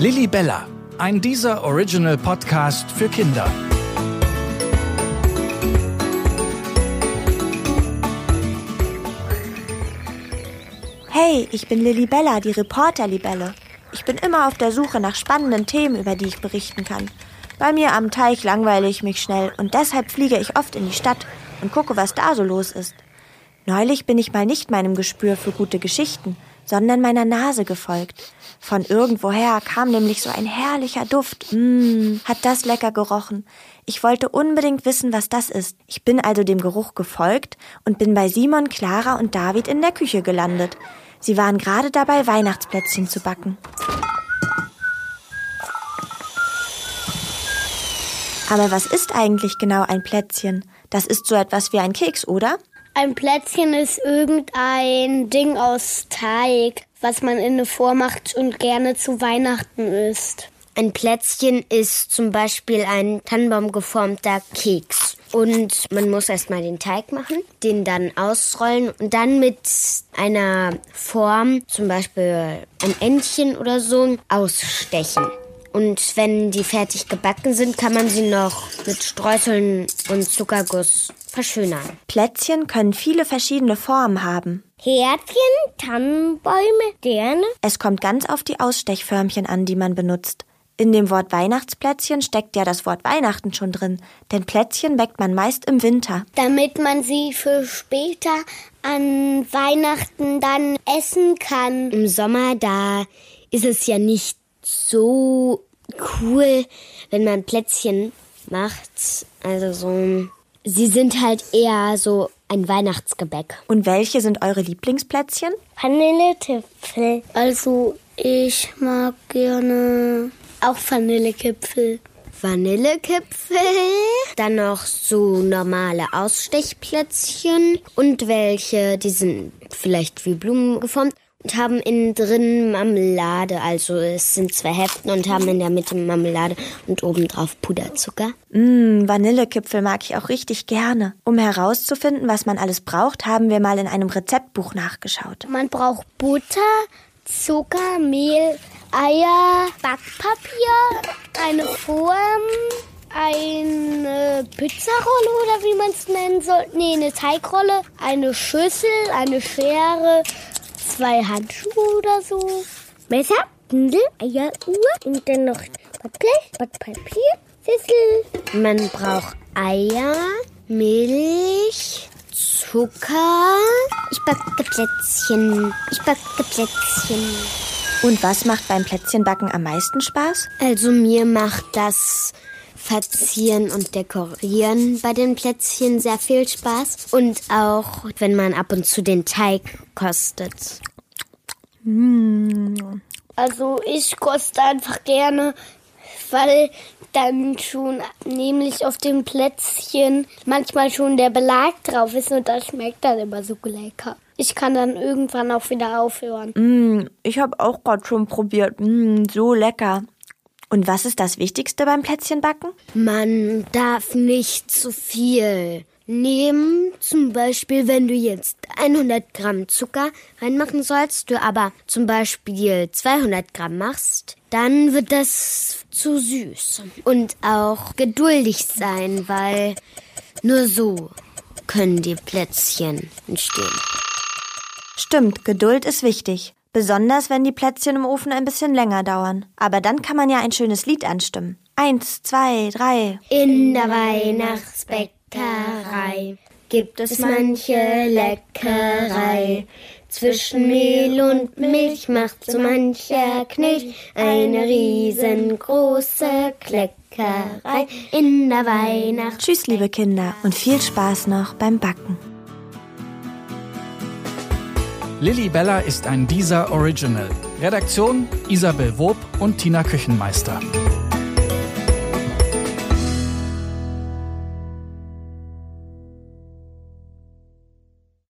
Lilly Bella, ein dieser Original Podcast für Kinder. Hey, ich bin Lilly Bella, die Reporter-Libelle. Ich bin immer auf der Suche nach spannenden Themen, über die ich berichten kann. Bei mir am Teich langweile ich mich schnell und deshalb fliege ich oft in die Stadt und gucke, was da so los ist. Neulich bin ich mal nicht meinem Gespür für gute Geschichten, sondern meiner Nase gefolgt. Von irgendwoher kam nämlich so ein herrlicher Duft. Mmm, hat das lecker gerochen. Ich wollte unbedingt wissen, was das ist. Ich bin also dem Geruch gefolgt und bin bei Simon, Clara und David in der Küche gelandet. Sie waren gerade dabei, Weihnachtsplätzchen zu backen. Aber was ist eigentlich genau ein Plätzchen? Das ist so etwas wie ein Keks, oder? Ein Plätzchen ist irgendein Ding aus Teig, was man in eine Form macht und gerne zu Weihnachten isst. Ein Plätzchen ist zum Beispiel ein Tannenbaum geformter Keks. Und man muss erstmal den Teig machen, den dann ausrollen und dann mit einer Form, zum Beispiel ein Entchen oder so, ausstechen. Und wenn die fertig gebacken sind, kann man sie noch mit Streuseln und Zuckerguss verschönern. Plätzchen können viele verschiedene Formen haben. Herzchen, Tannenbäume, Sterne. Es kommt ganz auf die Ausstechförmchen an, die man benutzt. In dem Wort Weihnachtsplätzchen steckt ja das Wort Weihnachten schon drin, denn Plätzchen bäckt man meist im Winter. Damit man sie für später an Weihnachten dann essen kann. Im Sommer, da ist es ja nicht so cool, wenn man Plätzchen macht. Also so, sie sind halt eher so ein Weihnachtsgebäck. Und welche sind eure Lieblingsplätzchen? Vanillekipfel. Also ich mag gerne auch Vanillekipfel. Vanillekipfel, dann noch so normale Ausstechplätzchen und welche, die sind vielleicht wie Blumen geformt und haben innen drin Marmelade. Also es sind zwei Heften und haben in der Mitte Marmelade und obendrauf Puderzucker. Mmh, Vanillekipfel mag ich auch richtig gerne. Um herauszufinden, was man alles braucht, haben wir mal in einem Rezeptbuch nachgeschaut. Man braucht Butter, Zucker, Mehl, Eier, Backpapier, eine Form, eine Pizzarolle oder wie man es nennen soll. Nee, eine Teigrolle, eine Schüssel, eine Schere, zwei Handschuhe oder so. Messer, Pinsel, Eieruhr und dann noch Backblech, Backpapier, Schüssel. Man braucht Eier, Milch, Zucker. Ich backe Plätzchen. Ich backe Plätzchen. Und was macht beim Plätzchenbacken am meisten Spaß? Also mir macht das Verzieren und Dekorieren bei den Plätzchen sehr viel Spaß. Und auch, wenn man ab und zu den Teig kostet. Also ich koste einfach gerne, weil dann schon nämlich auf dem Plätzchen manchmal schon der Belag drauf ist und das schmeckt dann immer so lecker. Ich kann dann irgendwann auch wieder aufhören. Mmh, ich habe auch gerade schon probiert. Mmh, so lecker. Und was ist das Wichtigste beim Plätzchenbacken? Man darf nicht zu viel nehmen. Zum Beispiel, wenn du jetzt 100 Gramm Zucker reinmachen sollst, du aber zum Beispiel 200 Gramm machst, dann wird das zu süß. Und auch geduldig sein, weil nur so können die Plätzchen entstehen. Stimmt, Geduld ist wichtig. Besonders wenn die Plätzchen im Ofen ein bisschen länger dauern. Aber dann kann man ja ein schönes Lied anstimmen. Eins, zwei, drei. In der Weihnachtsbäckerei gibt es manche Leckerei. Zwischen Mehl und Milch macht so mancher Knilch eine riesengroße Kleckerei in der Weihnacht. Tschüss, liebe Kinder, und viel Spaß noch beim Backen. Lilly Bella ist ein dieser Original. Redaktion Isabel Wob und Tina Küchenmeister.